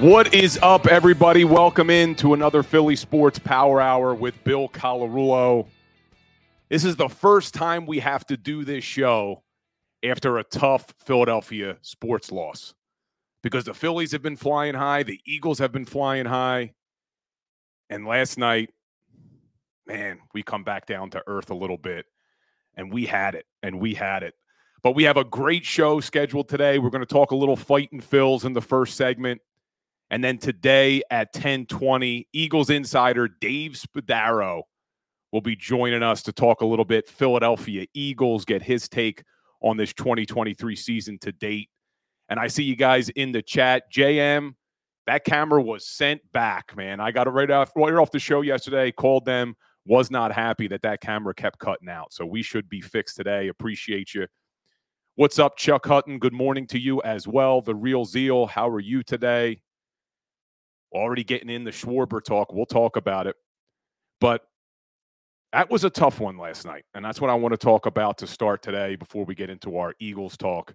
What is up, everybody? Welcome in to another Philly Sports Power Hour with Bill Colarulo. This is the first time we have to do this show after a tough Philadelphia sports loss because the Phillies have been flying high, the Eagles have been flying high. And last night, man, we come back down to earth a little bit and we had it and we had it. But we have a great show scheduled today. We're going to talk a little fighting Phils in the first segment. And then today at 1020, Eagles insider Dave Spadaro will be joining us to talk a little bit Philadelphia Eagles, get his take on this 2023 season to date. And I see you guys in the chat. JM, that camera was sent back, man. I got it right off, right off the show yesterday, called them, was not happy that that camera kept cutting out. So we should be fixed today. Appreciate you. What's up, Chuck Hutton? Good morning to you as well. The Real Zeal, how are you today? Already getting in the Schwarber talk. We'll talk about it. But that was a tough one last night. And that's what I want to talk about to start today before we get into our Eagles talk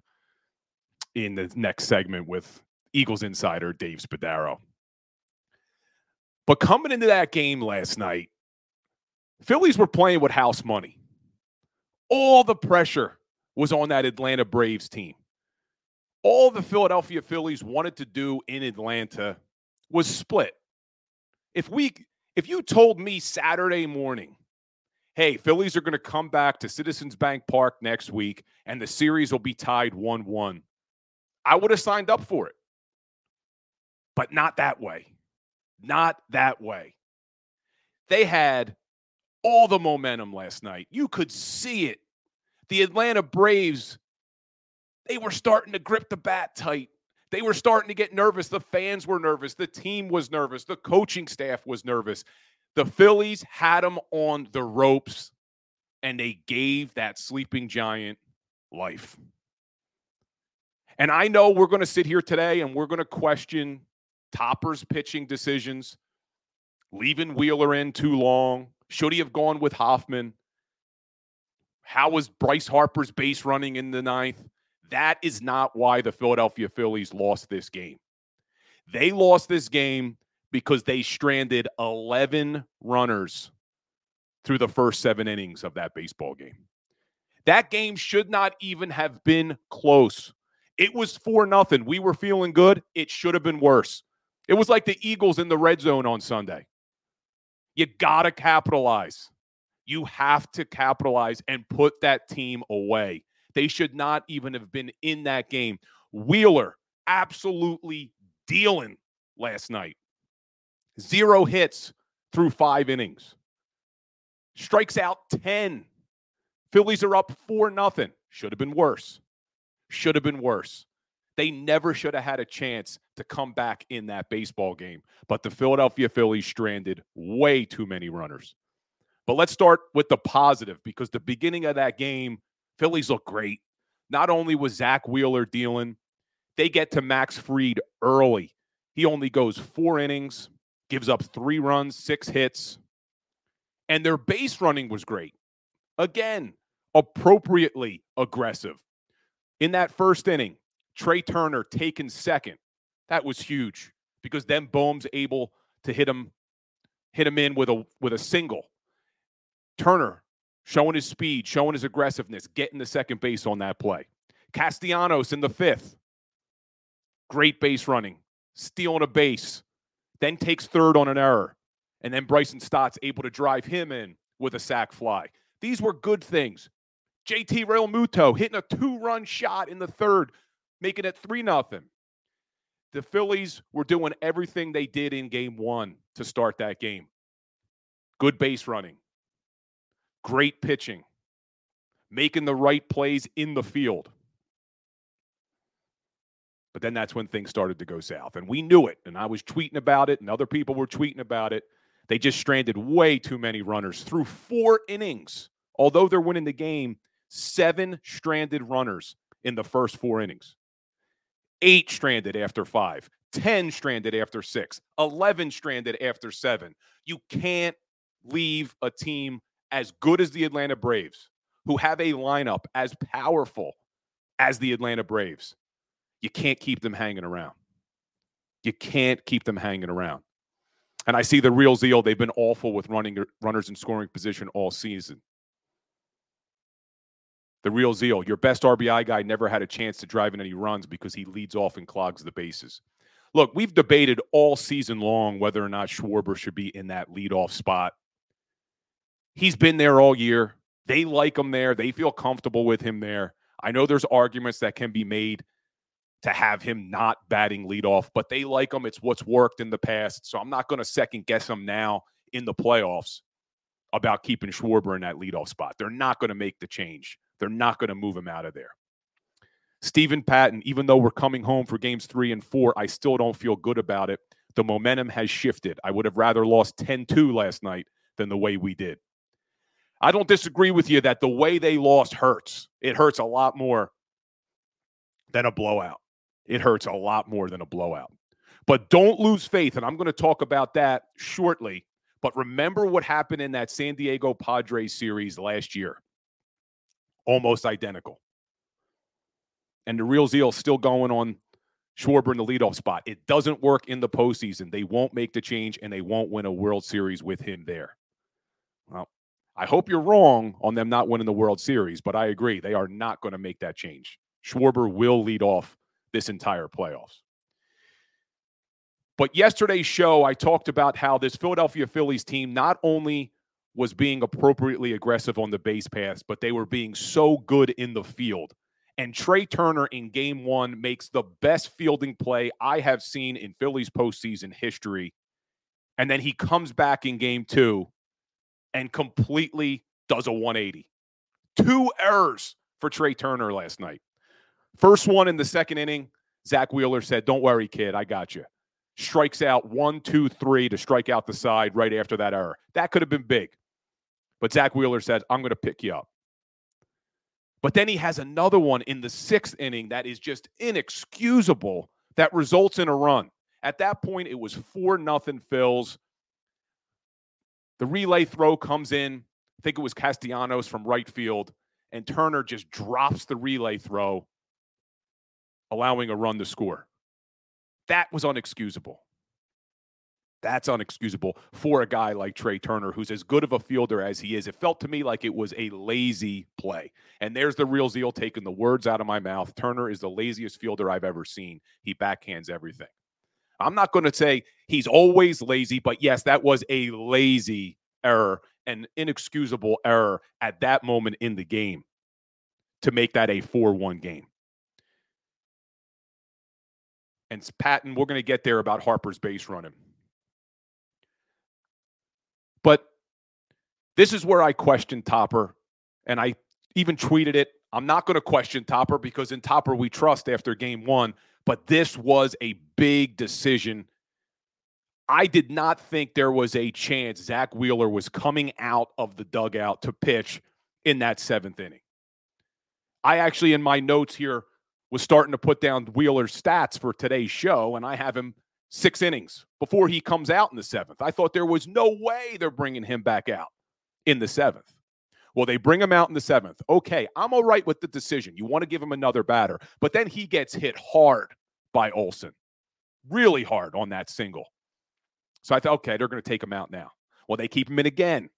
in the next segment with Eagles insider Dave Spadaro. But coming into that game last night, Phillies were playing with house money. All the pressure was on that Atlanta Braves team. All the Philadelphia Phillies wanted to do in Atlanta was split. If we if you told me Saturday morning, hey, Phillies are going to come back to Citizens Bank Park next week and the series will be tied 1-1, I would have signed up for it. But not that way. Not that way. They had all the momentum last night. You could see it. The Atlanta Braves, they were starting to grip the bat tight. They were starting to get nervous. The fans were nervous. The team was nervous. The coaching staff was nervous. The Phillies had them on the ropes and they gave that sleeping giant life. And I know we're going to sit here today and we're going to question Topper's pitching decisions, leaving Wheeler in too long. Should he have gone with Hoffman? How was Bryce Harper's base running in the ninth? That is not why the Philadelphia Phillies lost this game. They lost this game because they stranded 11 runners through the first seven innings of that baseball game. That game should not even have been close. It was 4 nothing. We were feeling good. It should have been worse. It was like the Eagles in the red zone on Sunday. You got to capitalize. You have to capitalize and put that team away. They should not even have been in that game. Wheeler absolutely dealing last night. Zero hits through five innings. Strikes out 10. Phillies are up 4 nothing. Should have been worse. Should have been worse. They never should have had a chance to come back in that baseball game. But the Philadelphia Phillies stranded way too many runners. But let's start with the positive because the beginning of that game Phillies look great. Not only was Zack Wheeler dealing, they get to Max Fried early. He only goes four innings, gives up three runs, six hits, and their base running was great. Again, appropriately aggressive. In that first inning, Trea Turner taken second. That was huge because then Bohm's able to hit him hit him in with a with a single. Turner showing his speed, showing his aggressiveness, getting the second base on that play. Castellanos in the fifth, great base running, stealing a base, then takes third on an error. And then Bryson Stott's able to drive him in with a sac fly. These were good things. JT Realmuto hitting a two run shot in the third, making it 3 0. The Phillies were doing everything they did in game one to start that game. good base running, great pitching, making the right plays in the field. But then that's when things started to go south. And we knew it. And I was tweeting about it, and other people were tweeting about it. They just stranded way too many runners through four innings. Although they're winning the game, seven stranded runners in the first four innings, eight stranded after five, 10 stranded after six, 11 stranded after seven. You can't leave a team as good as the Atlanta Braves, who have a lineup as powerful as the Atlanta Braves you can't keep them hanging around. You can't keep them hanging around. And I see the real zeal. They've been awful with running runners in scoring position all season. The real zeal. Your best RBI guy never had a chance to drive in any runs because he leads off and clogs the bases. Look, we've debated all season long whether or not Schwarber should be in that leadoff spot. He's been there all year. They like him there. They feel comfortable with him there. I know there's arguments that can be made to have him not batting leadoff, but they like him. It's what's worked in the past. So I'm not going to second guess him now in the playoffs about keeping Schwarber in that leadoff spot. They're not going to make the change. They're not going to move him out of there. Stephen Patton, even though we're coming home for games three and four, I still don't feel good about it. The momentum has shifted. I would have rather lost 10 2 last night than the way we did. I don't disagree with you that the way they lost hurts. It hurts a lot more than a blowout it hurts a lot more than a blowout. But don't lose faith. And I'm going to talk about that shortly. But remember what happened in that San Diego Padres series last year. Almost identical. And the real zeal still going on Schwarber in the leadoff spot. It doesn't work in the postseason. They won't make the change and they won't win a World Series with him there. Well, I hope you're wrong on them not winning the World Series, but I agree. They are not going to make that change. Schwarber will lead off this entire playoffs. But yesterday's show, I talked about how this Philadelphia Phillies team not only was being appropriately aggressive on the base paths, but they were being so good in the field. And Trea Turner in game one makes the best fielding play I have seen in Phillies postseason history. And then he comes back in game two and completely does a 180. Two errors for Trea Turner last night. First one in the second inning, Zack Wheeler said, Don't worry, kid, I got you. Strikes out one, two, three to strike out the side right after that error. That could have been big. But Zack Wheeler says, I'm going to pick you up. But then he has another one in the sixth inning that is just inexcusable that results in a run. At that point, it was 4 nothing Phils. The relay throw comes in. I think it was Castellanos from right field. And Turner just drops the relay throw allowing a run to score. That was unexcusable. That's unexcusable for a guy like Trea Turner, who's as good of a fielder as he is. It felt to me like it was a lazy play. And there's the real zeal taking the words out of my mouth. Turner is the laziest fielder I've ever seen. He backhands everything. I'm not going to say he's always lazy, but yes, that was a lazy error, an inexcusable error at that moment in the game to make that a 4 1 game. And Patton, we're going to get there about Harper's base running. But this is where I question Topper, and I even tweeted it. I'm not going to question Topper because in Topper we trust after game one, but this was a big decision. I did not think there was a chance Zack Wheeler was coming out of the dugout to pitch in that seventh inning. I actually, in my notes here, was starting to put down Wheeler's stats for today's show, and I have him six innings before he comes out in the seventh. I thought there was no way they're bringing him back out in the seventh. Well, they bring him out in the seventh. Okay, I'm all right with the decision. You want to give him another batter, but then he gets hit hard by Olson, really hard on that single. So I thought, okay, they're going to take him out now. Well, they keep him in again.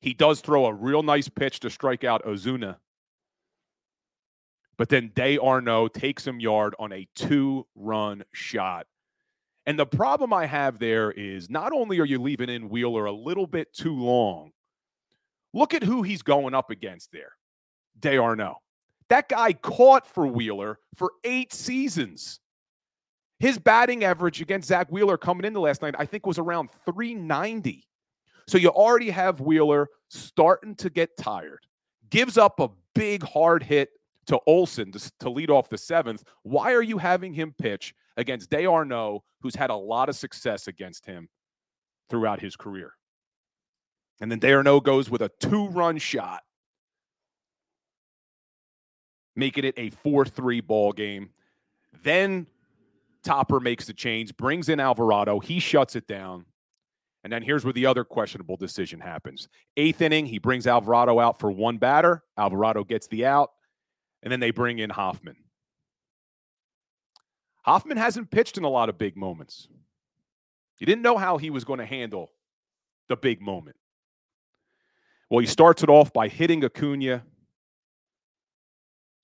He does throw a real nice pitch to strike out Ozuna but then d'Arnaud takes him yard on a two run shot. And the problem I have there is not only are you leaving in Wheeler a little bit too long, look at who he's going up against there d'Arnaud. That guy caught for Wheeler for eight seasons. His batting average against Zack Wheeler coming into last night, I think, was around 390. So you already have Wheeler starting to get tired, gives up a big hard hit to Olson to, to lead off the seventh. Why are you having him pitch against D'Arnaud, who's had a lot of success against him throughout his career? And then D'Arnaud goes with a two run shot, making it a 4 3 ball game. Then Topper makes the change, brings in Alvarado. He shuts it down. And then here's where the other questionable decision happens. Eighth inning, he brings Alvarado out for one batter. Alvarado gets the out. And then they bring in Hoffman. Hoffman hasn't pitched in a lot of big moments. You didn't know how he was going to handle the big moment. Well, he starts it off by hitting Acuna,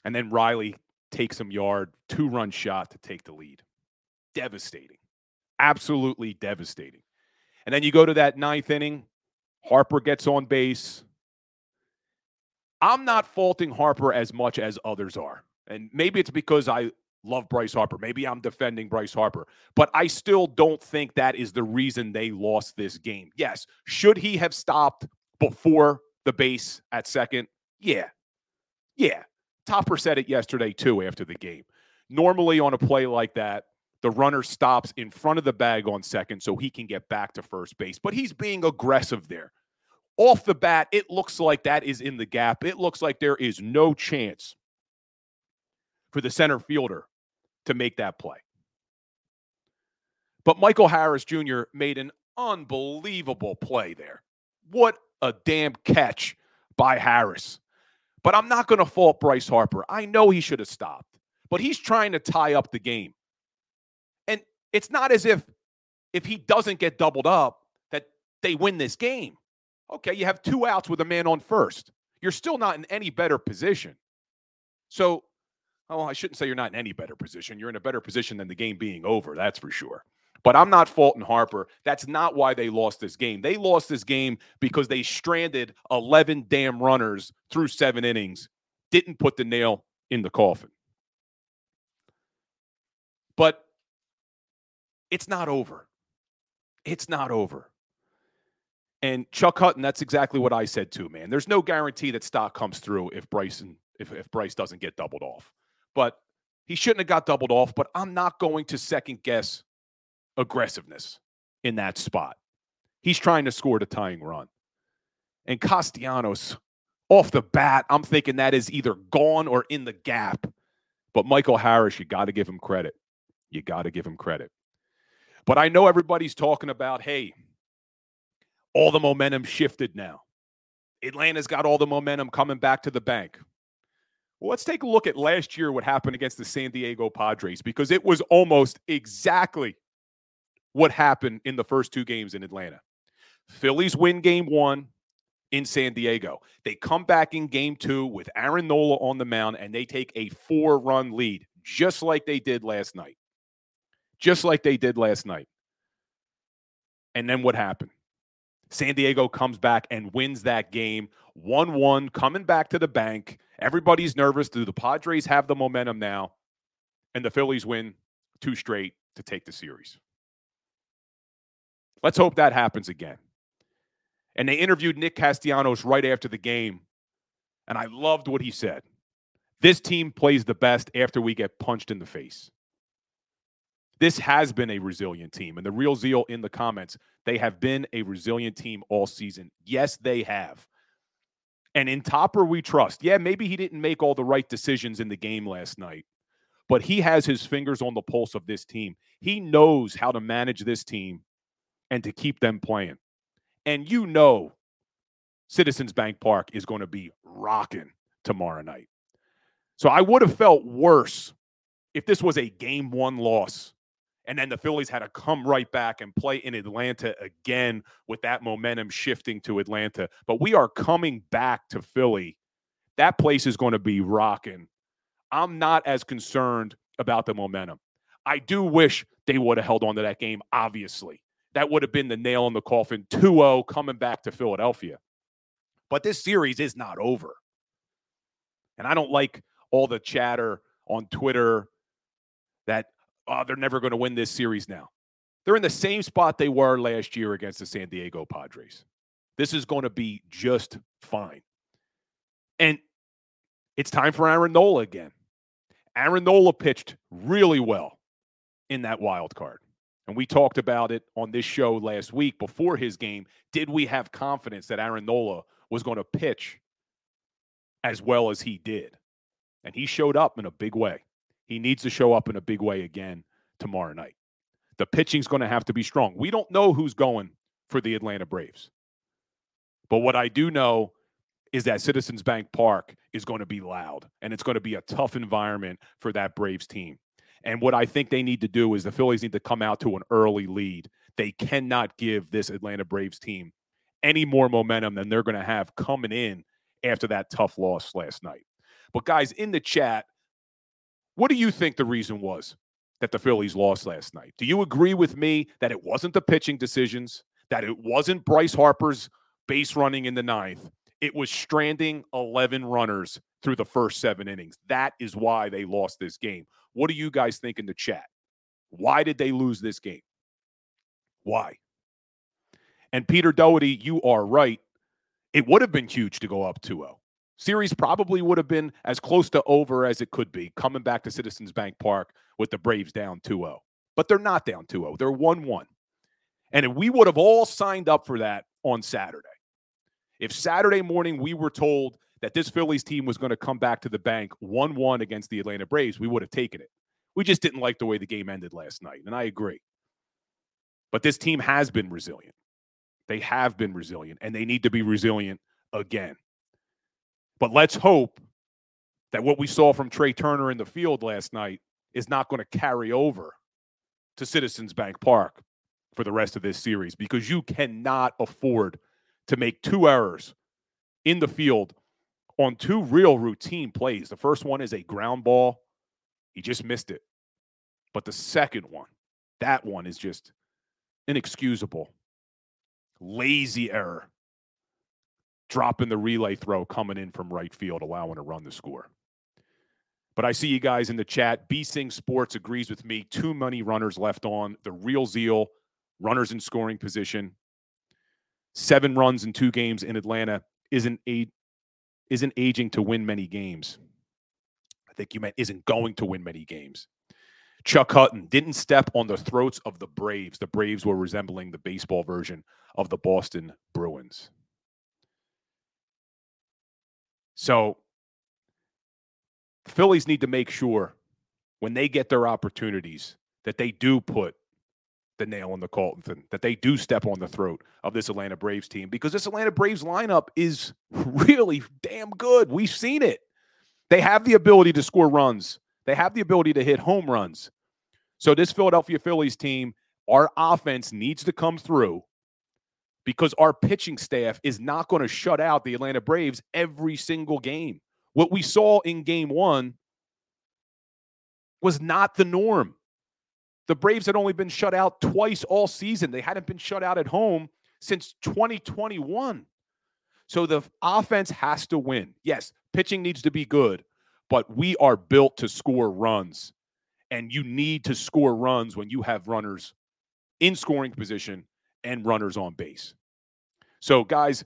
and then Riley takes him yard, two run shot to take the lead. Devastating. Absolutely devastating. And then you go to that ninth inning, Harper gets on base. I'm not faulting Harper as much as others are. And maybe it's because I love Bryce Harper. Maybe I'm defending Bryce Harper, but I still don't think that is the reason they lost this game. Yes, should he have stopped before the base at second? Yeah. Yeah. Topper said it yesterday too after the game. Normally on a play like that, the runner stops in front of the bag on second so he can get back to first base, but he's being aggressive there. Off the bat, it looks like that is in the gap. It looks like there is no chance for the center fielder to make that play. But Michael Harris Jr. made an unbelievable play there. What a damn catch by Harris. But I'm not going to fault Bryce Harper. I know he should have stopped, but he's trying to tie up the game. And it's not as if if he doesn't get doubled up that they win this game. Okay, you have two outs with a man on first. You're still not in any better position. So, oh, I shouldn't say you're not in any better position. You're in a better position than the game being over, that's for sure. But I'm not faulting Harper. That's not why they lost this game. They lost this game because they stranded 11 damn runners through seven innings, didn't put the nail in the coffin. But it's not over. It's not over. And Chuck Hutton, that's exactly what I said too, man. There's no guarantee that Stott comes through if Bryson if, if Bryce doesn't get doubled off. But he shouldn't have got doubled off, but I'm not going to second guess aggressiveness in that spot. He's trying to score the tying run. And Castellanos, off the bat, I'm thinking that is either gone or in the gap. But Michael Harris, you got to give him credit. You got to give him credit. But I know everybody's talking about, hey, all the momentum shifted now. Atlanta's got all the momentum coming back to the bank. Well, let's take a look at last year what happened against the San Diego Padres because it was almost exactly what happened in the first two games in Atlanta. Phillies win game one in San Diego. They come back in game two with Aaron Nola on the mound and they take a four run lead, just like they did last night. Just like they did last night. And then what happened? San Diego comes back and wins that game 1 1, coming back to the bank. Everybody's nervous. Do the Padres have the momentum now? And the Phillies win two straight to take the series. Let's hope that happens again. And they interviewed Nick Castellanos right after the game. And I loved what he said. This team plays the best after we get punched in the face. This has been a resilient team. And the real zeal in the comments, they have been a resilient team all season. Yes, they have. And in Topper, we trust. Yeah, maybe he didn't make all the right decisions in the game last night, but he has his fingers on the pulse of this team. He knows how to manage this team and to keep them playing. And you know, Citizens Bank Park is going to be rocking tomorrow night. So I would have felt worse if this was a game one loss and then the Phillies had to come right back and play in Atlanta again with that momentum shifting to Atlanta. But we are coming back to Philly. That place is going to be rocking. I'm not as concerned about the momentum. I do wish they would have held on to that game, obviously that would have been the nail in the coffin 2 0 coming back to Philadelphia. But this series is not over. And I don't like all the chatter on Twitter that oh, they're never going to win this series now. They're in the same spot they were last year against the San Diego Padres. This is going to be just fine. And it's time for Aaron Nola again. Aaron Nola pitched really well in that wild card. And we talked about it on this show last week before his game. Did we have confidence that Aaron Nola was going to pitch as well as he did? And he showed up in a big way. He needs to show up in a big way again tomorrow night. The pitching's going to have to be strong. We don't know who's going for the Atlanta Braves. But what I do know is that Citizens Bank Park is going to be loud and it's going to be a tough environment for that Braves team. And what I think they need to do is the Phillies need to come out to an early lead. They cannot give this Atlanta Braves team any more momentum than they're going to have coming in after that tough loss last night. But guys, in the chat, what do you think the reason was that the Phillies lost last night? Do you agree with me that it wasn't the pitching decisions, that it wasn't Bryce Harper's base running in the ninth, it was stranding 11 runners through the first seven innings. That is why they lost this game. What do you guys think in the chat? Why did they lose this game? Why? And Peter Doherty, you are right. It would have been huge to go up 2 0. Series probably would have been as close to over as it could be coming back to Citizens Bank Park with the Braves down 2 0. But they're not down 2 0. They're 1 1. And we would have all signed up for that on Saturday. If Saturday morning we were told that this Phillies team was going to come back to the bank 1 1 against the Atlanta Braves, we would have taken it. We just didn't like the way the game ended last night. And I agree. But this team has been resilient. They have been resilient, and they need to be resilient again. But let's hope that what we saw from Trea Turner in the field last night is not going to carry over to Citizens Bank Park for the rest of this series because you cannot afford to make two errors in the field on two real routine plays. The first one is a ground ball, he just missed it. But the second one, that one is just inexcusable. Lazy error. Dropping the relay throw coming in from right field, allowing a run to score. But I see you guys in the chat. B Sing Sports agrees with me. Too many runners left on. The real zeal, runners in scoring position seven runs in two games in Atlanta isn't a, isn't aging to win many games. I think you meant isn't going to win many games. Chuck Hutton didn't step on the throats of the Braves. The Braves were resembling the baseball version of the Boston Bruins. So, Phillies need to make sure when they get their opportunities that they do put the nail in the Colton, that they do step on the throat of this Atlanta Braves team because this Atlanta Braves lineup is really damn good. We've seen it. They have the ability to score runs, they have the ability to hit home runs. So, this Philadelphia Phillies team, our offense needs to come through because our pitching staff is not going to shut out the Atlanta Braves every single game. What we saw in game one was not the norm. The Braves had only been shut out twice all season. They hadn't been shut out at home since 2021. So the offense has to win. Yes, pitching needs to be good, but we are built to score runs. And you need to score runs when you have runners in scoring position and runners on base. So, guys,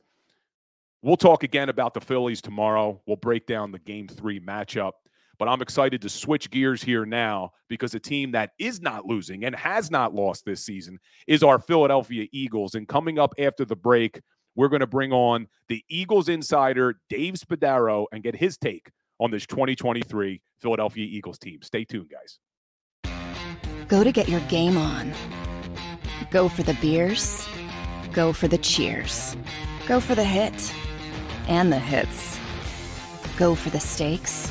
we'll talk again about the Phillies tomorrow. We'll break down the game three matchup. But I'm excited to switch gears here now because a team that is not losing and has not lost this season is our Philadelphia Eagles. And coming up after the break, we're going to bring on the Eagles insider, Dave Spadaro, and get his take on this 2023 Philadelphia Eagles team. Stay tuned, guys. Go to get your game on. Go for the beers. Go for the cheers. Go for the hit and the hits. Go for the stakes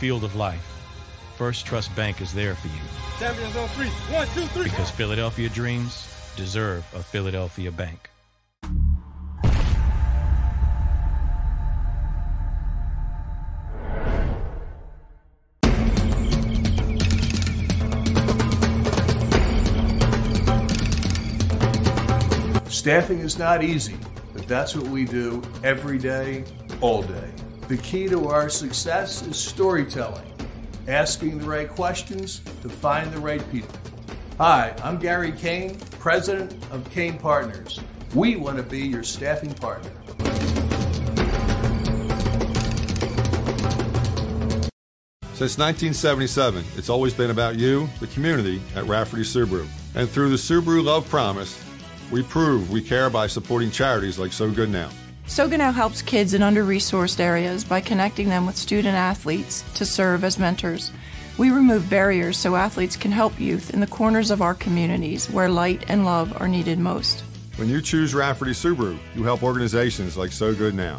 Field of life, First Trust Bank is there for you. Champions on three. One, two, three. Because Philadelphia dreams deserve a Philadelphia bank. Staffing is not easy, but that's what we do every day, all day. The key to our success is storytelling, asking the right questions to find the right people. Hi, I'm Gary Kane, president of Kane Partners. We want to be your staffing partner. Since 1977, it's always been about you, the community, at Rafferty Subaru. And through the Subaru Love Promise, we prove we care by supporting charities like So Good Now. So Good Now helps kids in under resourced areas by connecting them with student athletes to serve as mentors. We remove barriers so athletes can help youth in the corners of our communities where light and love are needed most. When you choose Rafferty Subaru, you help organizations like So Good Now.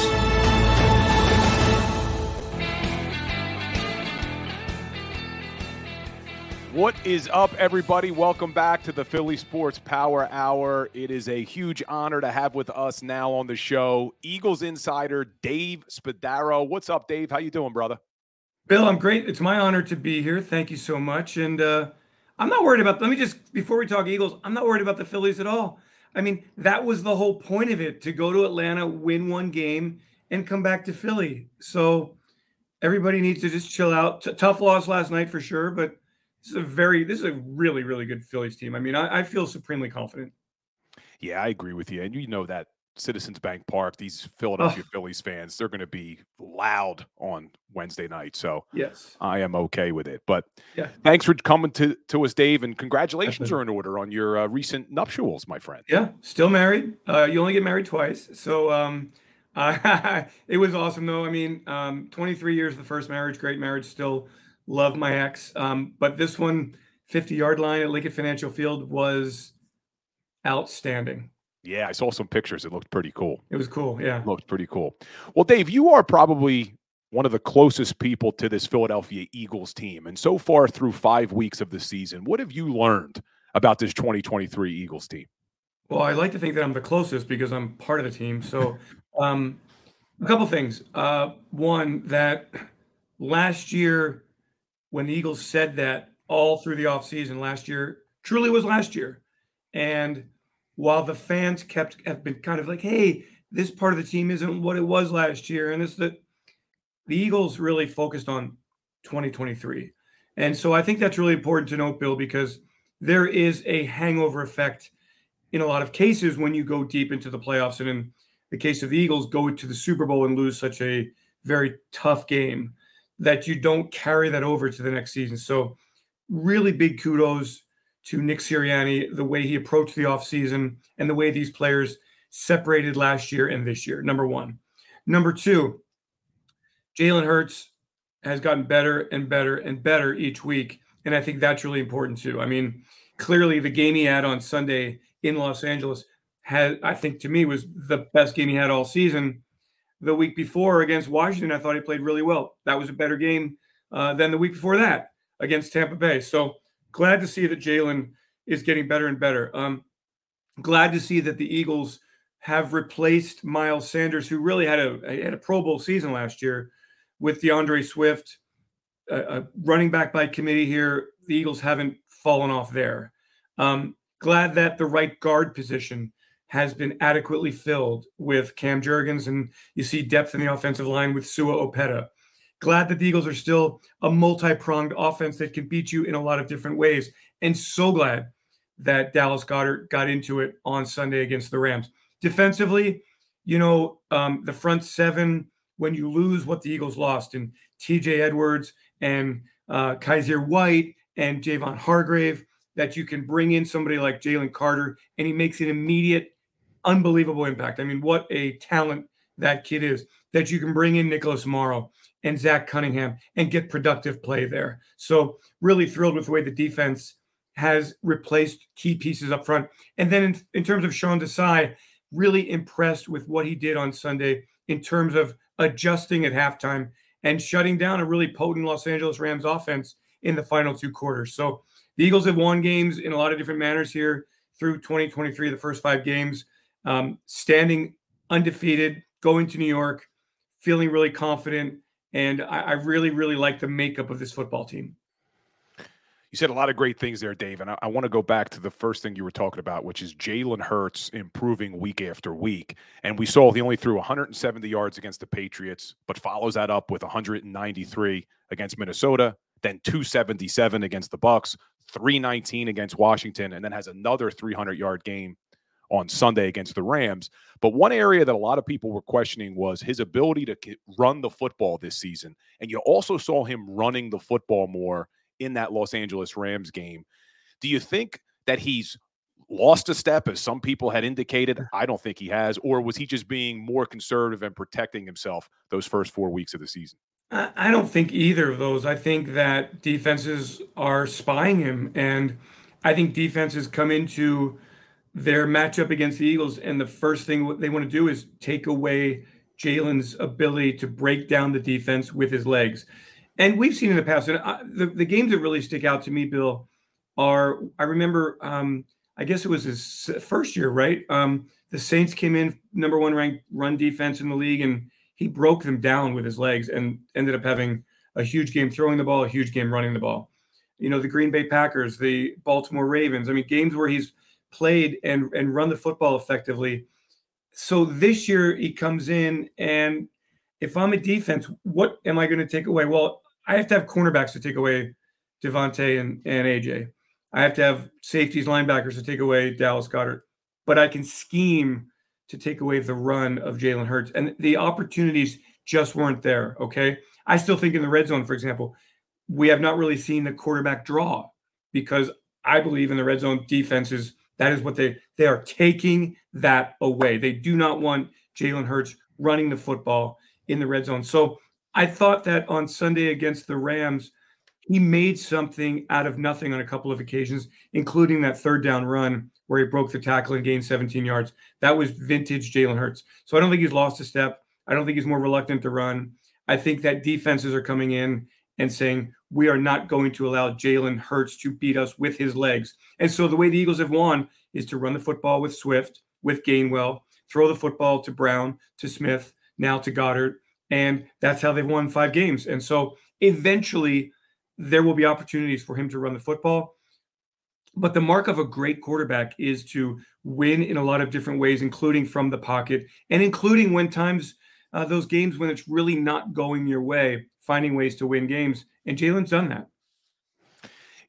What is up, everybody? Welcome back to the Philly Sports Power Hour. It is a huge honor to have with us now on the show Eagles insider Dave Spadaro. What's up, Dave? How you doing, brother? Bill, I'm great. It's my honor to be here. Thank you so much. And uh, I'm not worried about. Let me just before we talk Eagles, I'm not worried about the Phillies at all. I mean, that was the whole point of it to go to Atlanta, win one game, and come back to Philly. So everybody needs to just chill out. T- tough loss last night for sure, but this is a very, this is a really, really good Phillies team. I mean, I, I feel supremely confident. Yeah, I agree with you. And you know that Citizens Bank Park, these Philadelphia oh. Phillies fans, they're going to be loud on Wednesday night. So yes, I am okay with it. But yeah, thanks for coming to, to us, Dave, and congratulations Definitely. are in order on your uh, recent nuptials, my friend. Yeah, still married. Uh, you only get married twice, so um, uh, it was awesome though. I mean, um, 23 years the first marriage, great marriage, still love my ex. Um, but this one, 50 yard line at Lincoln Financial Field was outstanding. Yeah, I saw some pictures. It looked pretty cool. It was cool. Yeah. It looked pretty cool. Well, Dave, you are probably one of the closest people to this Philadelphia Eagles team. And so far through five weeks of the season, what have you learned about this 2023 Eagles team? Well, I like to think that I'm the closest because I'm part of the team. So, um, a couple things. Uh, one, that last year, when the Eagles said that all through the offseason last year, truly was last year. And while the fans kept have been kind of like, hey, this part of the team isn't what it was last year, and it's that the Eagles really focused on 2023. And so I think that's really important to note, Bill, because there is a hangover effect in a lot of cases when you go deep into the playoffs. And in the case of the Eagles, go to the Super Bowl and lose such a very tough game that you don't carry that over to the next season. So, really big kudos to Nick Sirianni, the way he approached the offseason and the way these players separated last year and this year. Number one. Number two, Jalen Hurts has gotten better and better and better each week. And I think that's really important too. I mean, clearly the game he had on Sunday in Los Angeles had, I think to me, was the best game he had all season the week before against Washington, I thought he played really well. That was a better game uh, than the week before that against Tampa Bay. So glad to see that Jalen is getting better and better. Um, glad to see that the Eagles have replaced Miles Sanders, who really had a had a Pro Bowl season last year, with D'Andre Swift, a, running back by committee here. The Eagles haven't fallen off there. Um, glad that the right guard position has been adequately filled with Cam Jurgens, and you see depth in the offensive line with Sua Opeta. Glad that the Eagles are still a multi pronged offense that can beat you in a lot of different ways. And so glad that Dallas Goedert got into it on Sunday against the Rams. Defensively, you know, um, the front seven, when you lose what the Eagles lost in TJ Edwards and uh, Kyzir White and Javon Hargrave, that you can bring in somebody like Jalen Carter and he makes an immediate, unbelievable impact. I mean, what a talent that kid is that you can bring in Nicholas Morrow and Zach Cunningham and get productive play there. So, really thrilled with the way the defense has replaced key pieces up front. And then, in, in terms of Sean Desai, really impressed with what he did on Sunday in terms of adjusting at halftime and shutting down a really potent Los Angeles Rams offense in the final two quarters. So, the Eagles have won games in a lot of different manners here through 2023, the first five games, um, standing undefeated, going to New York, feeling really confident and I, I really, really like the makeup of this football team. You said a lot of great things there, Dave. And I, I want to go back to the first thing you were talking about, which is Jalen Hurts improving week after week. And we saw he only threw 170 yards against the Patriots, but follows that up with 193 against Minnesota, then 277 against the Bucs, 319 against Washington, and then has another 300 yard game on Sunday against the Rams. But one area that a lot of people were questioning was his ability to run the football this season. And you also saw him running the football more in that Los Angeles Rams game. Do you think that he's lost a step, as some people had indicated? I don't think he has. Or was he just being more conservative and protecting himself those first four weeks of the season? I don't think either of those. I think that defenses are spying him. And I think defenses come into their matchup against the Eagles, and the first thing they want to do is take away Jalen's ability to break down the defense with his legs. And we've seen in the past, and I, the, the games that really stick out to me, Bill, are I remember, um, I guess it was his first year, right? Um, the Saints came in number one ranked run defense in the league, and he broke them down with his legs and ended up having a huge game throwing the ball, a huge game running the ball. You know, the Green Bay Packers, the Baltimore Ravens. I mean, games where he's played and and run the football effectively. So this year he comes in and if I'm a defense, what am I going to take away? Well, I have to have cornerbacks to take away DeVonta and, and AJ. I have to have safeties, linebackers to take away Dallas Goedert. But I can scheme to take away the run of Jalen Hurts. And the opportunities just weren't there. Okay. I still think in the red zone, for example, we have not really seen the quarterback draw because I believe in the red zone defenses that is what they they are taking that away. They do not want Jalen Hurts running the football in the red zone. So I thought that on Sunday against the Rams, he made something out of nothing on a couple of occasions, including that third down run where he broke the tackle and gained 17 yards. That was vintage Jalen Hurts. So I don't think he's lost a step. I don't think he's more reluctant to run. I think that defenses are coming in and saying, we are not going to allow Jalen Hurts to beat us with his legs. And so the way the Eagles have won is to run the football with Swift, with Gainwell, throw the football to Brown, to Smith, now to Goedert. And that's how they've won five games. And so eventually there will be opportunities for him to run the football. But the mark of a great quarterback is to win in a lot of different ways, including from the pocket and including when times uh, those games when it's really not going your way, finding ways to win games. And Jalen's done that.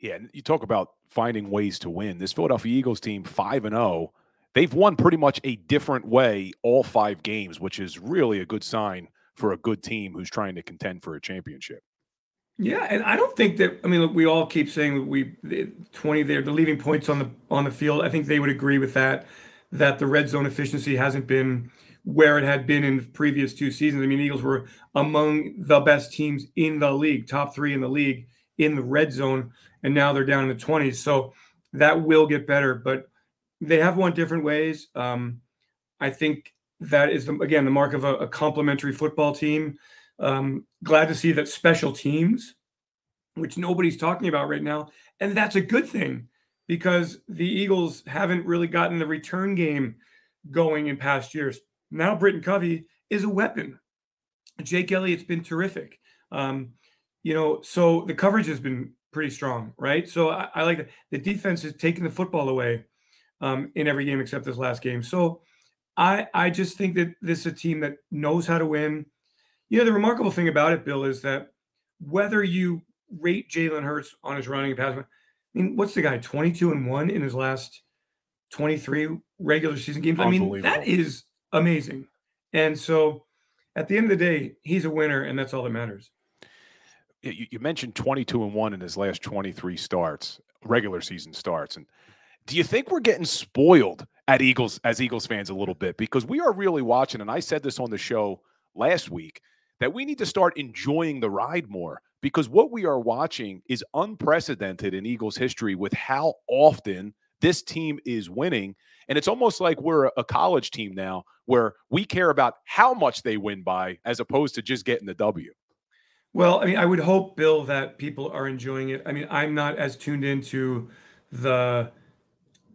Yeah, you talk about finding ways to win. This Philadelphia Eagles team, 5 and 0, they've won pretty much a different way all five games, which is really a good sign for a good team who's trying to contend for a championship. Yeah, and I don't think that I mean look, we all keep saying we 20 there the leaving points on the on the field. I think they would agree with that that the red zone efficiency hasn't been where it had been in previous two seasons. I mean, Eagles were among the best teams in the league, top three in the league in the red zone, and now they're down in the 20s. So that will get better, but they have won different ways. Um, I think that is, the, again, the mark of a, a complementary football team. Um, glad to see that special teams, which nobody's talking about right now, and that's a good thing because the Eagles haven't really gotten the return game going in past years. Now Britton Covey is a weapon. Jake Elliott's been terrific. Um, you know, so the coverage has been pretty strong, right? So I, I like that. The defense is taking the football away. um, in every game except this last game. So I I just think that this is a team that knows how to win. You know, the remarkable thing about it, Bill, is that whether you rate Jalen Hurts on his running and passing, I mean, what's the guy 22 and one in his last 23 regular season games? I mean, that is amazing. And so at the end of the day, he's a winner, and that's all that matters. You, you mentioned 22 and one in his last 23 starts, regular season starts. And do you think we're getting spoiled at Eagles as Eagles fans a little bit? Because we are really watching, and I said this on the show last week, that we need to start enjoying the ride more because what we are watching is unprecedented in Eagles history with how often this team is winning. And it's almost like we're a college team now where we care about how much they win by as opposed to just getting the W. Well, I mean, I would hope, Bill, that people are enjoying it. I mean, I'm not as tuned into the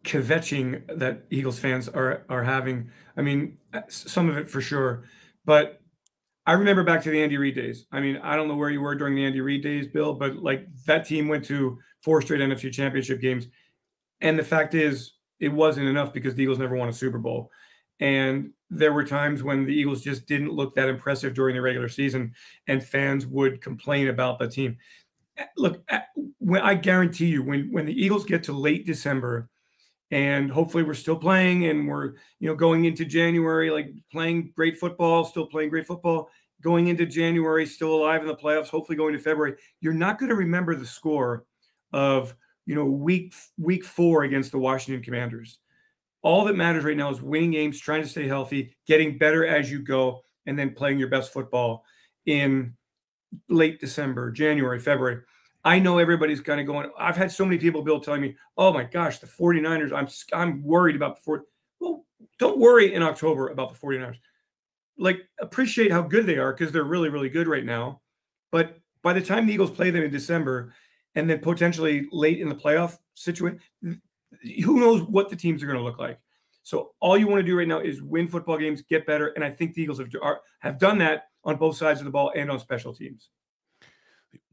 kvetching that Eagles fans are are having. I mean, uh, some of it for sure, but I remember back to the Andy Reid days. I mean, I don't know where you were during the Andy Reid days, Bill, but like that team went to four straight NFC Championship games, and the fact is, it wasn't enough because the Eagles never won a Super Bowl, and there were times when the Eagles just didn't look that impressive during the regular season, and fans would complain about the team. Look, I guarantee you, when when the Eagles get to late December and hopefully we're still playing and we're you know going into january like playing great football still playing great football going into january still alive in the playoffs hopefully going to february you're not going to remember the score of you know week week four against the washington commanders all that matters right now is winning games trying to stay healthy getting better as you go and then playing your best football in late december january february I know everybody's kind of going. I've had so many people, Bill, telling me, "Oh my gosh, the 49ers, I'm I'm worried about the 40." Well, don't worry in October about the 49ers. Like appreciate how good they are because they're really really good right now. But by the time the Eagles play them in December and then potentially late in the playoff situation, who knows what the teams are going to look like. So all you want to do right now is win football games, get better, and I think the Eagles have are, have done that on both sides of the ball and on special teams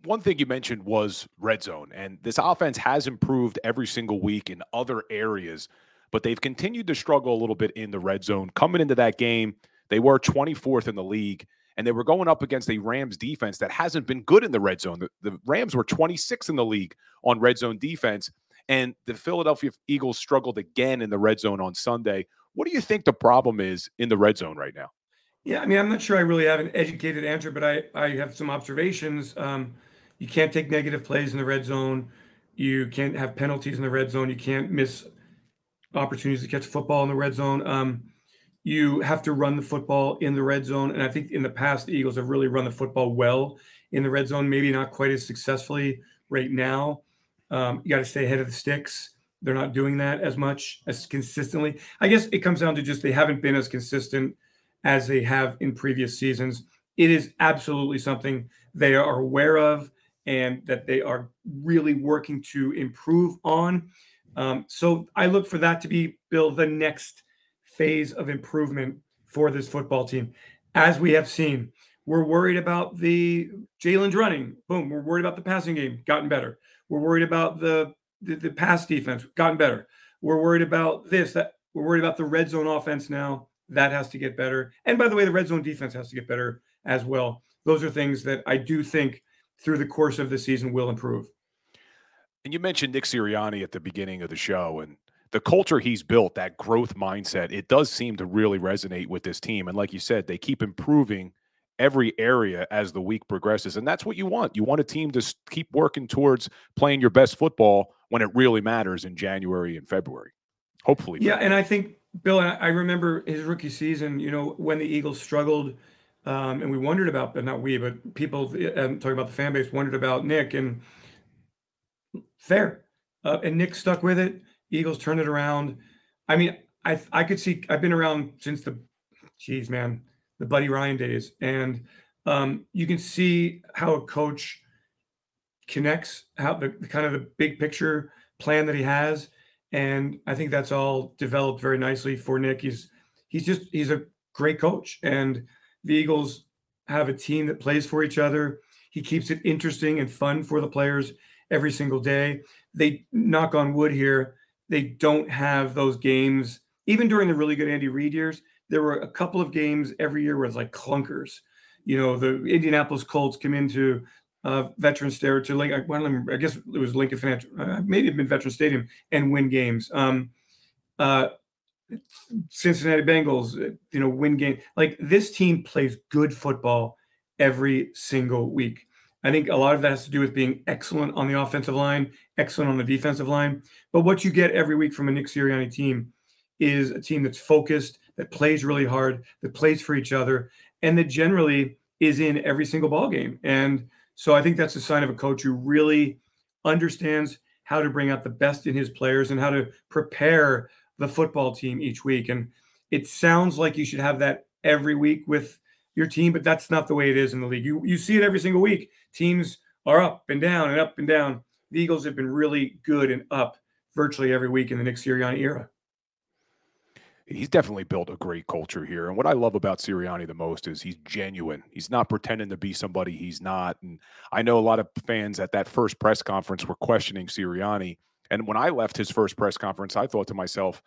one thing you mentioned was red zone, and this offense has improved every single week in other areas, but they've continued to struggle a little bit in the red zone. Coming into that game, they were 24th in the league, and they were going up against a Rams defense that hasn't been good in the red zone. The, the Rams were 26th in the league on red zone defense, and the Philadelphia Eagles struggled again in the red zone on Sunday. What do you think the problem is in the red zone right now? Yeah, I mean, I'm not sure I really have an educated answer, but I I have some observations. Um, you can't take negative plays in the red zone. You can't have penalties in the red zone. You can't miss opportunities to catch football in the red zone. Um, you have to run the football in the red zone, and I think in the past the Eagles have really run the football well in the red zone. Maybe not quite as successfully right now. Um, you got to stay ahead of the sticks. They're not doing that as much as consistently. I guess it comes down to just they haven't been as consistent as they have in previous seasons. It is absolutely something they are aware of and that they are really working to improve on. Um, so I look for that to be, Bill, the next phase of improvement for this football team. As we have seen, we're worried about the Jalen's running. Boom. We're worried about the passing game, gotten better. We're worried about the, the, the pass defense, gotten better. We're worried about this, that we're worried about the red zone offense now that has to get better. And by the way, the red zone defense has to get better as well. Those are things that I do think through the course of the season will improve. And you mentioned Nick Sirianni at the beginning of the show and the culture he's built, that growth mindset, it does seem to really resonate with this team. And like you said, they keep improving every area as the week progresses. And that's what you want. You want a team to keep working towards playing your best football when it really matters in January and February. Hopefully. Yeah. And I think Bill, I remember his rookie season, you know, when the Eagles struggled, um, and we wondered about, but not we, but people um, talking about the fan base wondered about Nick and fair. Uh, and Nick stuck with it. Eagles turned it around. I mean, I I could see I've been around since the geez, man, the Buddy Ryan days. And um, you can see how a coach connects, how the, the kind of the big picture plan that he has and I think that's all developed very nicely for Nick. He's he's just he's a great coach, and the Eagles have a team that plays for each other. He keeps it interesting and fun for the players every single day. They knock on wood here. They don't have those games. Even during the really good Andy Reid years, there were a couple of games every year where it's like clunkers. You know, the Indianapolis Colts come into uh, Veteran Stadium to like I guess it was Lincoln Financial, uh, maybe it been Veteran Stadium, and win games. Um, uh, Cincinnati Bengals, uh, you know, win game. Like this team plays good football every single week. I think a lot of that has to do with being excellent on the offensive line, excellent on the defensive line. But what you get every week from a Nick Sirianni team is a team that's focused, that plays really hard, that plays for each other, and that generally is in every single ball game. And so I think that's a sign of a coach who really understands how to bring out the best in his players and how to prepare the football team each week. And it sounds like you should have that every week with your team, but that's not the way it is in the league. You you see it every single week. Teams are up and down and up and down. The Eagles have been really good and up virtually every week in the Nick Sirianni era. He's definitely built a great culture here. And what I love about Sirianni the most is he's genuine. He's not pretending to be somebody he's not. And I know a lot of fans at that first press conference were questioning Sirianni. And when I left his first press conference, I thought to myself,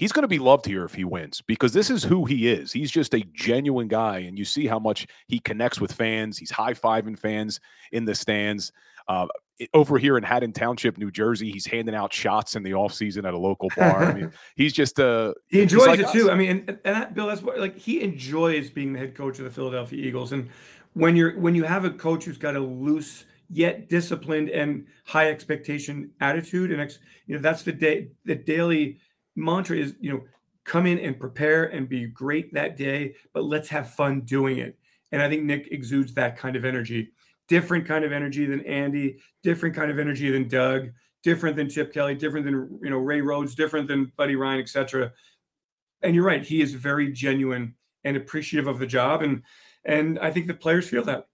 he's going to be loved here if he wins because this is who he is. He's just a genuine guy, and you see how much he connects with fans. He's high fiving fans in the stands. Uh, over here in Haddon Township, New Jersey, he's handing out shots in the off season at a local bar. I mean, he's just uh he enjoys like it us. too. I mean, and, and that, Bill, that's what like he enjoys being the head coach of the Philadelphia Eagles. And when you're when you have a coach who's got a loose yet disciplined and high expectation attitude, and ex, you know that's the day the daily mantra is you know come in and prepare and be great that day, but let's have fun doing it. And I think Nick exudes that kind of energy. Different kind of energy than Andy, different kind of energy than Doug, different than Chip Kelly, different than you know Ray Rhodes, different than Buddy Ryan, etc. And you're right, he is very genuine and appreciative of the job, and and I think the players feel that.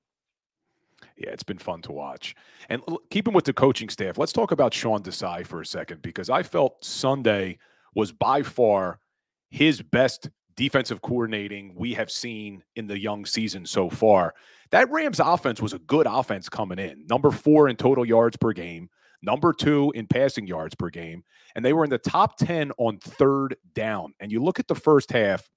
Yeah, it's been fun to watch. And keeping with the coaching staff, let's talk about Sean Desai for a second because I felt Sunday – was by far his best defensive coordinating we have seen in the young season so far. That Rams offense was a good offense coming in. Number 4 in total yards per game, number 2 in passing yards per game, and they were in the top 10 on third down. And you look at the first half,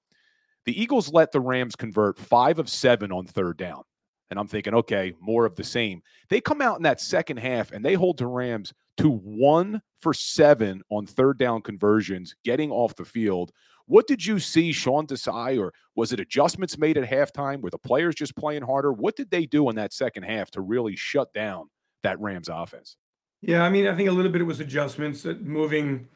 the Eagles let the Rams convert 5 of 7 on third down. And I'm thinking, okay, more of the same. They come out in that second half and they hold the Rams to one for seven on third down conversions, getting off the field. What did you see, Sean Desai, or was it adjustments made at halftime? Were the players just playing harder? What did they do in that second half to really shut down that Rams offense? Yeah, I mean, I think a little bit it was adjustments, that moving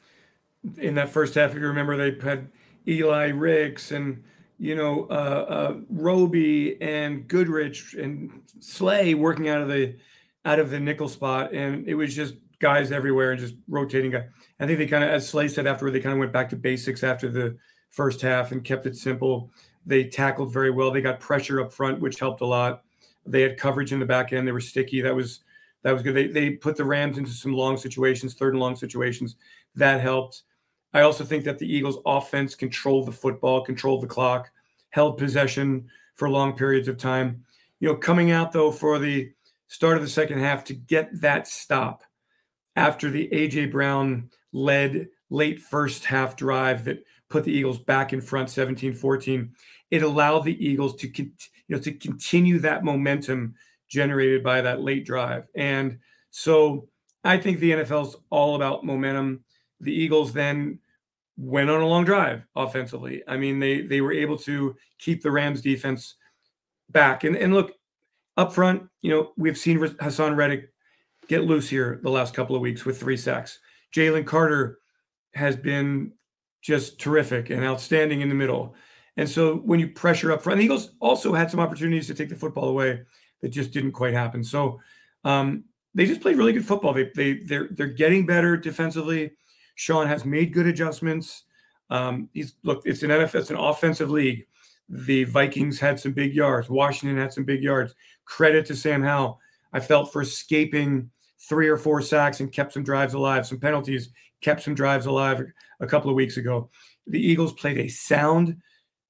in that first half. If you remember, they had Eli Ricks and you know, uh, uh, Roby and Goodrich and Slay working out of the out of the nickel spot, and it was just guys everywhere and just rotating guy. I think they kind of, as Slay said afterward, they kind of went back to basics after the first half and kept it simple. They tackled very well. They got pressure up front, which helped a lot. They had coverage in the back end. They were sticky. That was that was good. They they put the Rams into some long situations, third and long situations. That helped. I also think that the Eagles' offense controlled the football, controlled the clock, held possession for long periods of time. You know, coming out though for the start of the second half to get that stop after the AJ Brown led late first half drive that put the Eagles back in front 17-14, it allowed the Eagles to you know to continue that momentum generated by that late drive. And so I think the NFL is all about momentum. The Eagles then went on a long drive offensively. I mean, they they were able to keep the Rams defense back. And and look, up front, you know, we've seen Haason Reddick get loose here the last couple of weeks with three sacks. Jalen Carter has been just terrific and outstanding in the middle. And so when you pressure up front, the Eagles also had some opportunities to take the football away that just didn't quite happen. So um, they just played really good football. They they they're they're getting better defensively. Sean has made good adjustments. Um, he's look, it's an NFL, it's an offensive league. The Vikings had some big yards. Washington had some big yards. Credit to Sam Howell. I felt for escaping three or four sacks and kept some drives alive. Some penalties kept some drives alive a couple of weeks ago. The Eagles played a sound.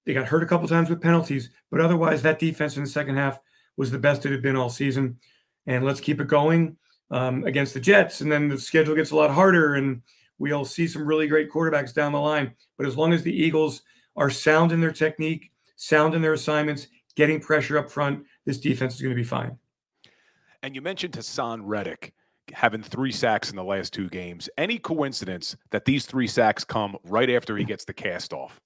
They got hurt a couple times with penalties, but otherwise, that defense in the second half was the best it had been all season. And let's keep it going um, against the Jets. And then the schedule gets a lot harder. And We'll see some really great quarterbacks down the line. But as long as the Eagles are sound in their technique, sound in their assignments, getting pressure up front, this defense is going to be fine. And you mentioned Haason Reddick having three sacks in the last two games. Any coincidence that these three sacks come right after he gets the cast off?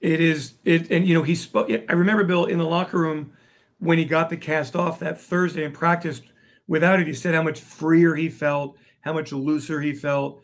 It is it, and you know he spoke. I remember Bill in the locker room when he got the cast off that Thursday and practiced without it. He said how much freer he felt, how much looser he felt.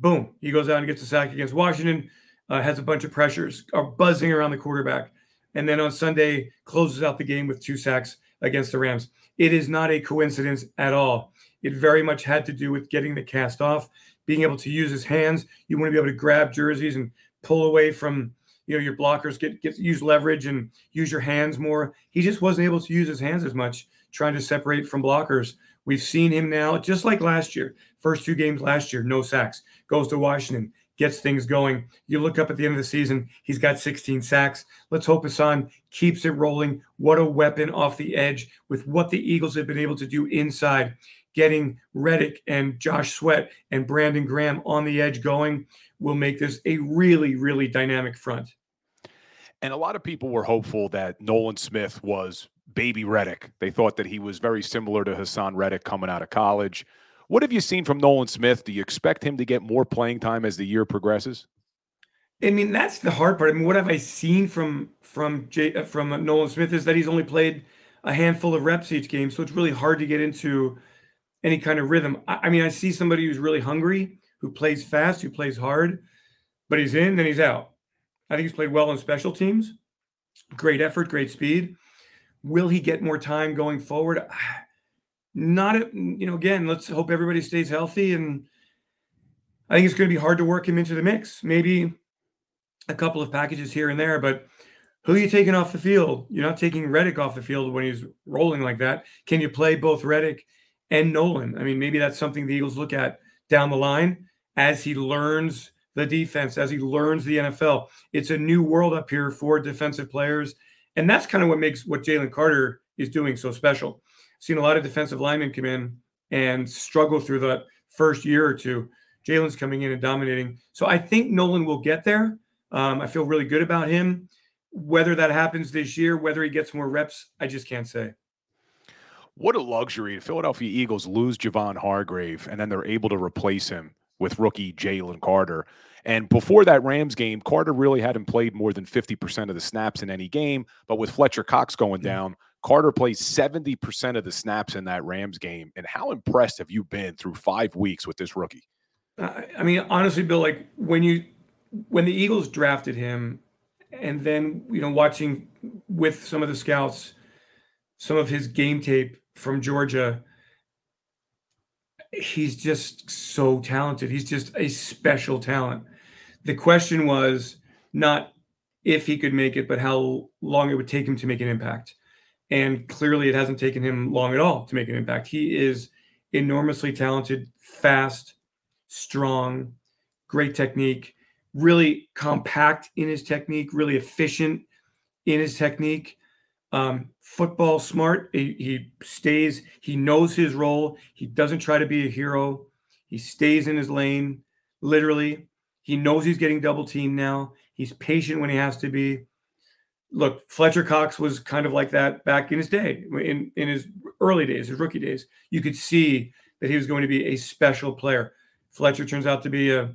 Boom, he goes out and gets a sack against Washington. Uh, has a bunch of pressures, are buzzing around the quarterback, and then on Sunday closes out the game with two sacks against the Rams. It is not a coincidence at all. It very much had to do with getting the cast off, being able to use his hands. You want to be able to grab jerseys and pull away from you know your blockers, get get use leverage and use your hands more. He just wasn't able to use his hands as much, trying to separate from blockers. We've seen him now, just like last year. First two games last year, no sacks. Goes to Washington, gets things going. You look up at the end of the season, he's got 16 sacks. Let's hope Haason keeps it rolling. What a weapon off the edge with what the Eagles have been able to do inside, getting Reddick and Josh Sweat and Brandon Graham on the edge going will make this a really, really dynamic front. And a lot of people were hopeful that Nolan Smith was baby Reddick. They thought that he was very similar to Haason Reddick coming out of college. What have you seen from Nolan Smith? Do you expect him to get more playing time as the year progresses? I mean, that's the hard part. I mean, what have I seen from from Jay, uh, from Nolan Smith is that he's only played a handful of reps each game, so it's really hard to get into any kind of rhythm. I, I mean, I see somebody who's really hungry, who plays fast, who plays hard, but he's in, then he's out. I think he's played well on special teams. Great effort, great speed. Will he get more time going forward? Not, you know, again, let's hope everybody stays healthy. And I think it's going to be hard to work him into the mix. Maybe a couple of packages here and there, but who are you taking off the field? You're not taking Reddick off the field when he's rolling like that. Can you play both Reddick and Nolan? I mean, maybe that's something the Eagles look at down the line as he learns the defense, as he learns the NFL. It's a new world up here for defensive players. And that's kind of what makes what Jalen Carter is doing so special seen a lot of defensive linemen come in and struggle through the first year or two. Jalen's coming in and dominating. So I think Nolan will get there. Um, I feel really good about him. Whether that happens this year, whether he gets more reps, I just can't say. What a luxury. The Philadelphia Eagles lose Javon Hargrave, and then they're able to replace him with rookie Jalen Carter. And before that Rams game, Carter really hadn't played more than 50% of the snaps in any game. But with Fletcher Cox going down, Carter plays 70% of the snaps in that Rams game. And how impressed have you been through five weeks with this rookie? Uh, I mean, honestly, Bill, like when you when the Eagles drafted him, and then you know watching with some of the scouts, some of his game tape from Georgia, he's just so talented. He's just a special talent. The question was not if he could make it, but how long it would take him to make an impact. And clearly, it hasn't taken him long at all to make an impact. He is enormously talented, fast, strong, great technique, really compact in his technique, really efficient in his technique. Um, football smart. He, he stays, he knows his role. He doesn't try to be a hero. He stays in his lane, literally. He knows he's getting double teamed now. He's patient when he has to be look, Fletcher Cox was kind of like that back in his day, in, in his early days, his rookie days. You could see that he was going to be a special player. Fletcher turns out to be a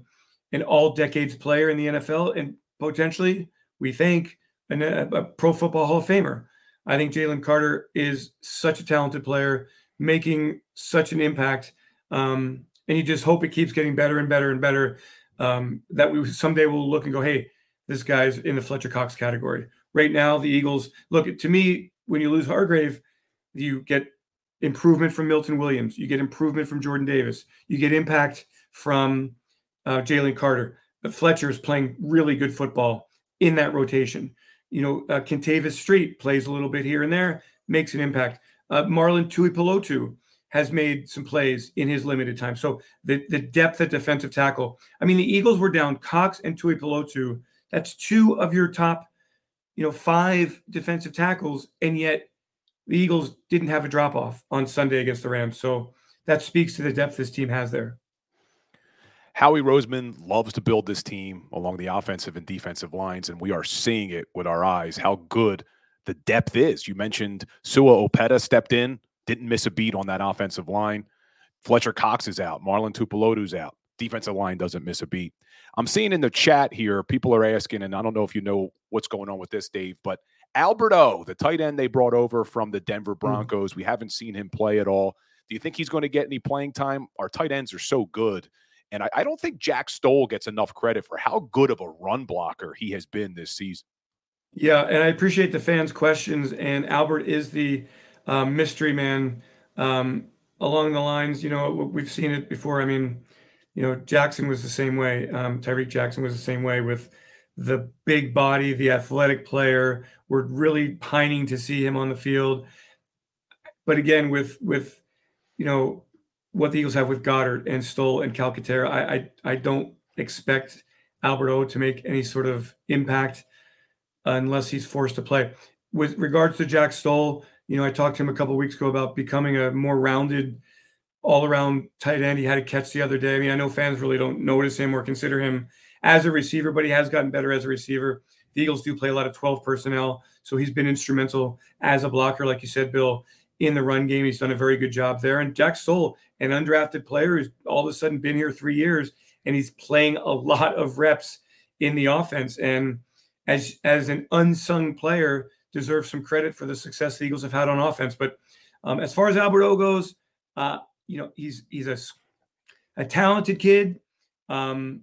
an all decades player in the NFL and potentially, we think, an, a, a pro football Hall of Famer. I think Jalen Carter is such a talented player, making such an impact. Um, and you just hope it keeps getting better and better and better. Um, that we someday will look and go, hey, this guy's in the Fletcher Cox category right now the Eagles look to me when you lose Hargrave, you get improvement from Milton Williams, you get improvement from Jordan Davis, you get impact from uh, Jalen Carter. But Fletcher is playing really good football in that rotation. You know, uh, Street plays a little bit here and there, makes an impact. Uh, Marlon Tuipulotu has made some plays in his limited time. So the the depth at defensive tackle. I mean, the Eagles were down Cox and Tuipulotu. That's two of your top you know, five defensive tackles, and yet the Eagles didn't have a drop off on Sunday against the Rams. So that speaks to the depth this team has there. Howie Roseman loves to build this team along the offensive and defensive lines, and we are seeing it with our eyes how good the depth is. You mentioned Sua Opeta stepped in, didn't miss a beat on that offensive line. Fletcher Cox is out. Marlon Tuipulotu's out. Defensive line doesn't miss a beat. I'm seeing in the chat here, people are asking, and I don't know if you know what's going on with this, Dave, but Albert O, the tight end they brought over from the Denver Hmm. Broncos, we haven't seen him play at all. Do you think he's going to get any playing time? Our tight ends are so good. And I, I don't think Jack Stoll gets enough credit for how good of a run blocker he has been this season. Yeah, and I appreciate the fans' questions. And Albert is the um, mystery man um, along the lines. You know, we've seen it before. I mean, you know, Jackson was the same way. Um, Tyree Jackson was the same way with the big body, the athletic player. We're really pining to see him on the field. But again, with with you know what the Eagles have with Goedert and Stoll and Calcaterra, I I, I don't expect Albert O to make any sort of impact unless he's forced to play. With regards to Jack Stoll, you know, I talked to him a couple weeks ago about becoming a more rounded, all-around tight end. He had a catch the other day. I mean, I know fans really don't notice him or consider him as a receiver, but he has gotten better as a receiver. The Eagles do play a lot of 12 personnel, so he's been instrumental as a blocker, like you said, Bill, in the run game. He's done a very good job there. And Jack Stoll, an undrafted player, who's all of a sudden been here three years, and he's playing a lot of reps in the offense. And as as an unsung player, deserves some credit for the success the Eagles have had on offense. But um, as far as Albert O goes, uh, you know, he's he's a a talented kid. Um,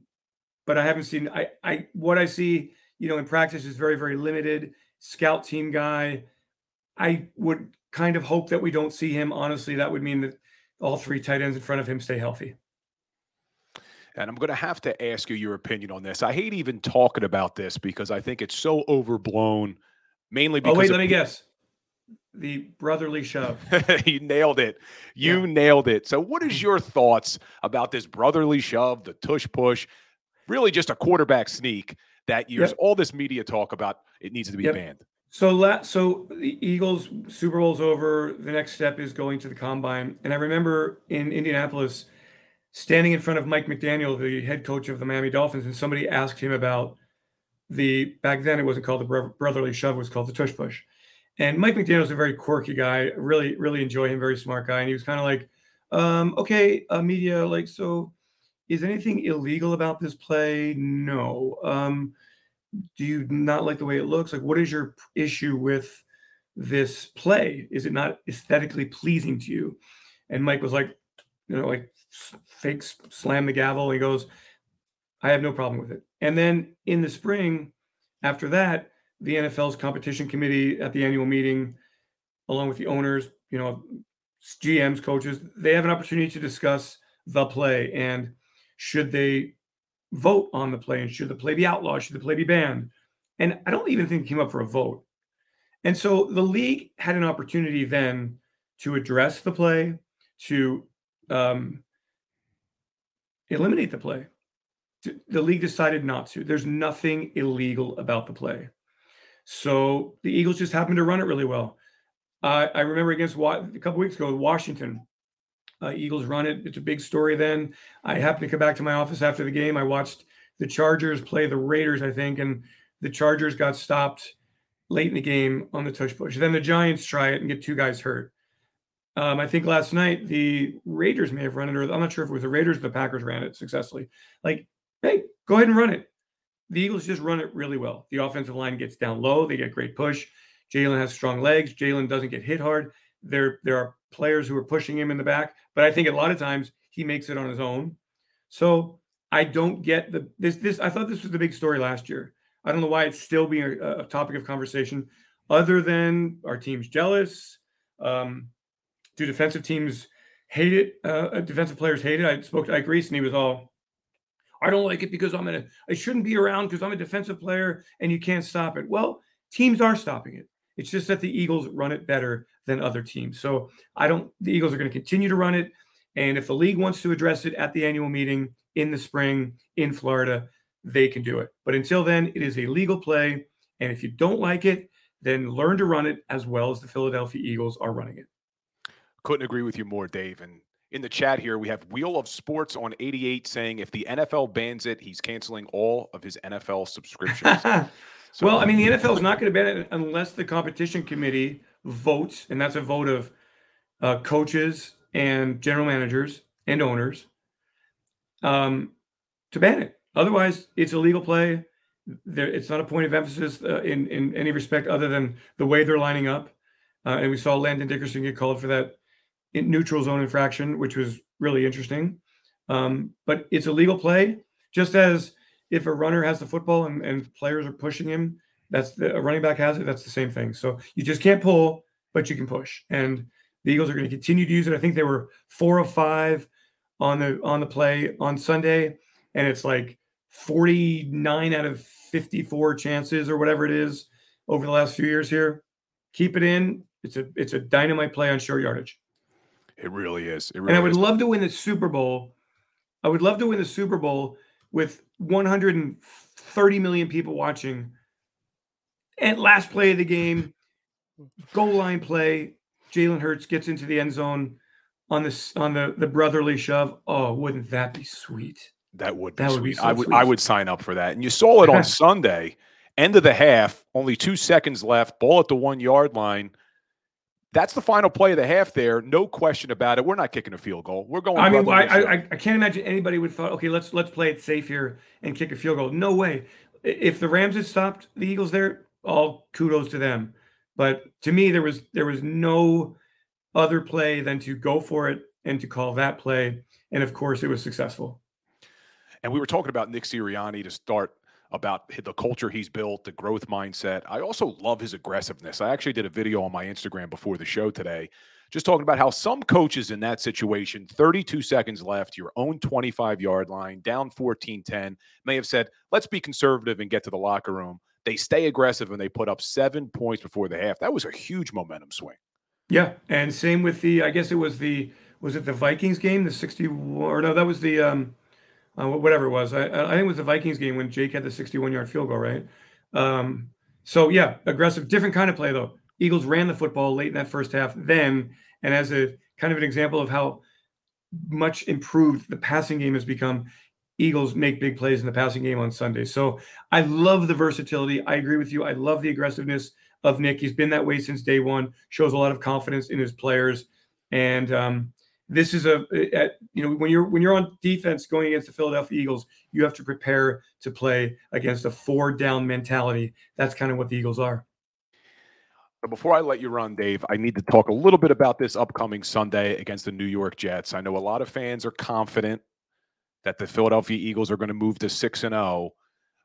but I haven't seen I I what I see, you know, in practice is very very limited. Scout team guy. I would kind of hope that we don't see him. Honestly, that would mean that all three tight ends in front of him stay healthy. And I'm going to have to ask you your opinion on this. I hate even talking about this because I think it's so overblown, mainly because. Oh, wait, let me guess. The brotherly shove. you nailed it. You nailed it. So, what is your thoughts about this brotherly shove, the tush push, really just a quarterback sneak that there's Yep. all this media talk about? It needs to be Yep. banned. So la- so the Eagles Super Bowl's over. The next step is going to the combine. And I remember in Indianapolis standing in front of Mike McDaniel, the head coach of the Miami Dolphins, and somebody asked him about the back then it wasn't called the brotherly shove, it was called the tush push. And Mike McDaniel's a very quirky guy. Really, really enjoy him. Very smart guy. And he was kind of like, um, okay, uh, media, like, so is anything illegal about this play? No. Um, do you not like the way it looks? Like, what is your issue with this play? Is it not aesthetically pleasing to you? And Mike was like, you know, like fake slam the gavel. He goes, I have no problem with it. And then in the spring, after that, the NFL's competition committee at the annual meeting, along with the owners, you know, GMs, coaches, they have an opportunity to discuss the play and should they vote on the play and should the play be outlawed? Should the play be banned? And I don't even think it came up for a vote. And so the league had an opportunity then to address the play, to um, eliminate the play. The league decided not to. There's nothing illegal about the play. So the Eagles just happened to run it really well. Uh, I remember against a couple weeks ago, Washington. Uh, Eagles run it. It's a big story. Then I happened to come back to my office after the game. I watched the Chargers play the Raiders, I think, and the Chargers got stopped late in the game on the tush push. Then the Giants try it and get two guys hurt. Um, I think last night the Raiders may have run it, or I'm not sure if it was the Raiders the Packers ran it successfully. Like, hey, go ahead and run it. The Eagles just run it really well. The offensive line gets down low. They get great push. Jalen has strong legs. Jalen doesn't get hit hard. There, there are players who are pushing him in the back, but I think a lot of times he makes it on his own. So I don't get the this this. I thought this was the big story last year. I don't know why it's still being a, a topic of conversation, other than our team's jealous. Um, do defensive teams hate it? Uh, defensive players hate it. I spoke to Ike Reese, and he was all, "I don't like it because I'm gonna. I shouldn't be around because I'm a defensive player, and you can't stop it." Well, teams are stopping it. It's just that the Eagles run it better than other teams. So I don't. The Eagles are going to continue to run it, and if the league wants to address it at the annual meeting in the spring in Florida, they can do it. But until then, it is a legal play, and if you don't like it, then learn to run it as well as the Philadelphia Eagles are running it. Couldn't agree with you more, Dave. And in the chat here, we have Wheel of Sports on 88 saying if the NFL bans it, he's canceling all of his NFL subscriptions. so, well, I mean, the NFL is not going to ban it unless the competition committee votes, and that's a vote of uh, coaches and general managers and owners um, to ban it. Otherwise, it's a legal play. There, it's not a point of emphasis uh, in in any respect other than the way they're lining up. Uh, and we saw Landon Dickerson get called for that neutral zone infraction, which was really interesting. Um, but it's a legal play, just as if a runner has the football and, and players are pushing him, that's the a running back has it. That's the same thing. So you just can't pull, but you can push. And the Eagles are going to continue to use it. I think they were four of five on the on the play on Sunday, and it's like 49 out of 54 chances or whatever it is over the last few years here. Keep it in. It's a it's a dynamite play on short yardage. It really is. It really and I would is. love to win the Super Bowl. I would love to win the Super Bowl with 130 million people watching. And last play of the game, goal line play, Jalen Hurts gets into the end zone on this on the the brotherly shove. Oh, wouldn't that be sweet? That would be That sweet. would be so I would sweet. I would sign up for that. And you saw it on Sunday, end of the half, only two seconds left, ball at the one yard line. That's the final play of the half. There, no question about it. We're not kicking a field goal. We're going. I mean, I. I I can't imagine anybody would thought, okay, let's let's play it safe here and kick a field goal. No way. If the Rams had stopped the Eagles there, all kudos to them. But to me, there was there was no other play than to go for it and to call that play. And of course, it was successful. And we were talking about Nick Sirianni to start about the culture he's built, the growth mindset. I also love his aggressiveness. I actually did a video on my Instagram before the show today, just talking about how some coaches in that situation, 32 seconds left, your own 25 yard line, down 14 10, may have said, let's be conservative and get to the locker room. They stay aggressive and they put up seven points before the half. That was a huge momentum swing. Yeah, and same with the. I guess it was the was it the Vikings game, the sixty-one or no, that was the um, uh, whatever it was. I, I think it was the Vikings game when Jake had the sixty-one yard field goal, right? Um, so yeah, aggressive, different kind of play though. Eagles ran the football late in that first half, then, and as a kind of an example of how much improved the passing game has become. Eagles make big plays in the passing game on Sunday. So I love the versatility. I agree with you. I love the aggressiveness of Nick. He's been that way since day one. Shows a lot of confidence in his players, and um, this is a, a you know when you're when you're on defense going against the Philadelphia Eagles, you have to prepare to play against a four down mentality. That's kind of what the Eagles are. But before I let you run, Dave, I need to talk a little bit about this upcoming Sunday against the New York Jets. I know a lot of fans are confident that the Philadelphia Eagles are going to move to 6 and 0.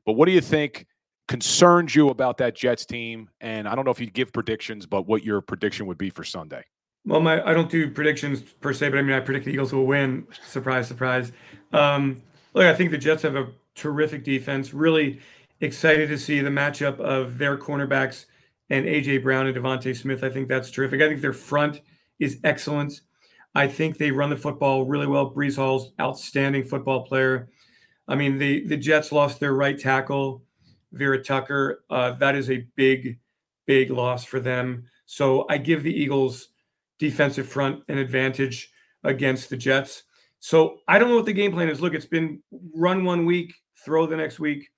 But what do you think concerns you about that Jets team? And I don't know if you'd give predictions, but what your prediction would be for Sunday. Well, my I don't do predictions per se, but I mean I predict the Eagles will win. Surprise, surprise. Um, look, I think the Jets have a terrific defense. Really excited to see the matchup of their cornerbacks and AJ Brown and DeVonta Smith. I think that's terrific. I think their front is excellent. I think they run the football really well. Breece Hall's outstanding football player. I mean, the the Jets lost their right tackle, Vera Tucker. Uh, that is a big, big loss for them. So I give the Eagles defensive front an advantage against the Jets. So I don't know what the game plan is. Look, it's been run one week, throw the next week.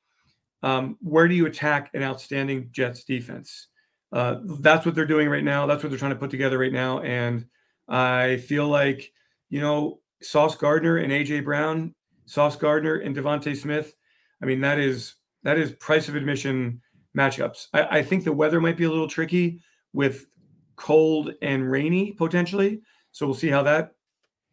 Um, where do you attack an outstanding Jets defense? Uh, that's what they're doing right now. That's what they're trying to put together right now. And I feel like, you know, Sauce Gardner and AJ Brown, Sauce Gardner and DeVonta Smith. I mean, that is that is price of admission matchups. I, I think the weather might be a little tricky with cold and rainy potentially. So we'll see how that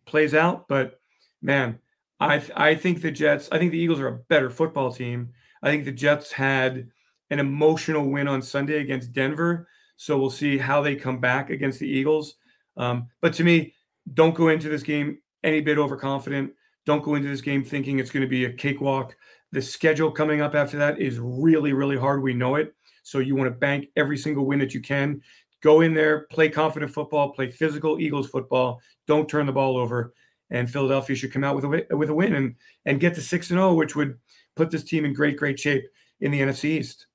plays out. But man, I th- I think the Jets. I think the Eagles are a better football team. I think the Jets had an emotional win on Sunday against Denver. So we'll see how they come back against the Eagles. Um, but to me, don't go into this game any bit overconfident. Don't go into this game thinking it's going to be a cakewalk. The schedule coming up after that is really, really hard. We know it. So you want to bank every single win that you can. Go in there, play confident football, play physical Eagles football. Don't turn the ball over. And Philadelphia should come out with a with a win and and get to six and zero, which would put this team in great, great shape in the NFC East.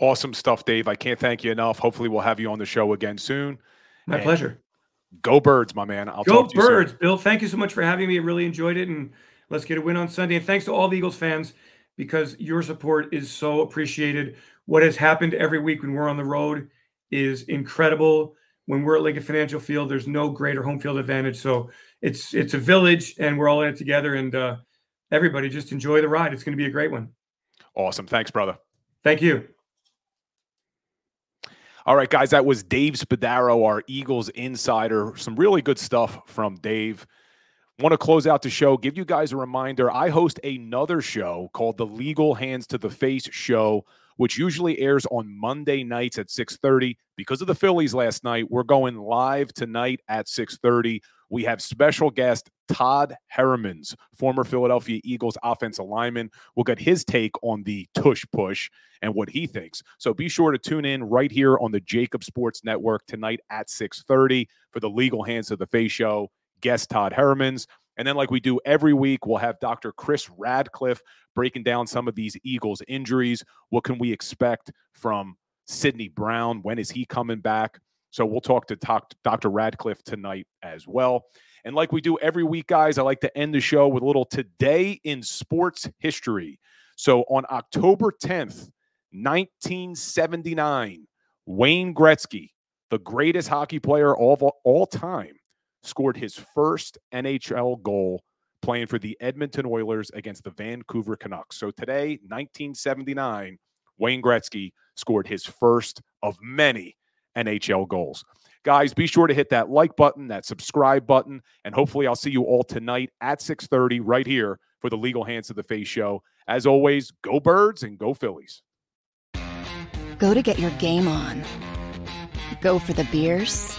Awesome stuff, Dave. I can't thank you enough. Hopefully, we'll have you on the show again soon. My And pleasure. Go Birds, my man. I'll Go Birds, soon. Bill. Thank you so much for having me. I really enjoyed it, and let's get a win on Sunday. And thanks to all the Eagles fans because your support is so appreciated. What has happened every week when we're on the road is incredible. When we're at Lincoln Financial Field, there's no greater home field advantage. So it's it's a village, and we're all in it together. And uh, everybody just enjoy the ride. It's going to be a great one. Awesome. Thanks, brother. Thank you. All right, guys, that was Dave Spadaro, our Eagles insider. Some really good stuff from Dave. Want to close out the show, give you guys a reminder. I host another show called the Legal Hands to the Face show, which usually airs on Monday nights at 6:30. Because of the Phillies last night, we're going live tonight at 6:30. We have special guest Todd Herremans, former Philadelphia Eagles offensive lineman. We'll get his take on the tush push and what he thinks. So be sure to tune in right here on the JAKIB Sports Network tonight at 6:30 for the Legal Hands of the Face show. Guest Todd Herremans. And then, like we do every week, we'll have Dr. Chris Radcliffe breaking down some of these Eagles injuries. What can we expect from Sydney Brown? When is he coming back? So we'll talk to talk, Dr. Radcliffe tonight as well. And like we do every week, guys, I like to end the show with a little today in sports history. So on October 10th, 1979, Wayne Gretzky, the greatest hockey player of all, all time, scored his first NHL goal playing for the Edmonton Oilers against the Vancouver Canucks. So today, 1979, Wayne Gretzky scored his first of many NHL goals. Guys, be sure to hit that like button, that subscribe button, and hopefully I'll see you all tonight at 6:30 right here for the Legal Hands of the Face show. As always, go Birds and go Phillies. Go to get your game on. Go for the beers.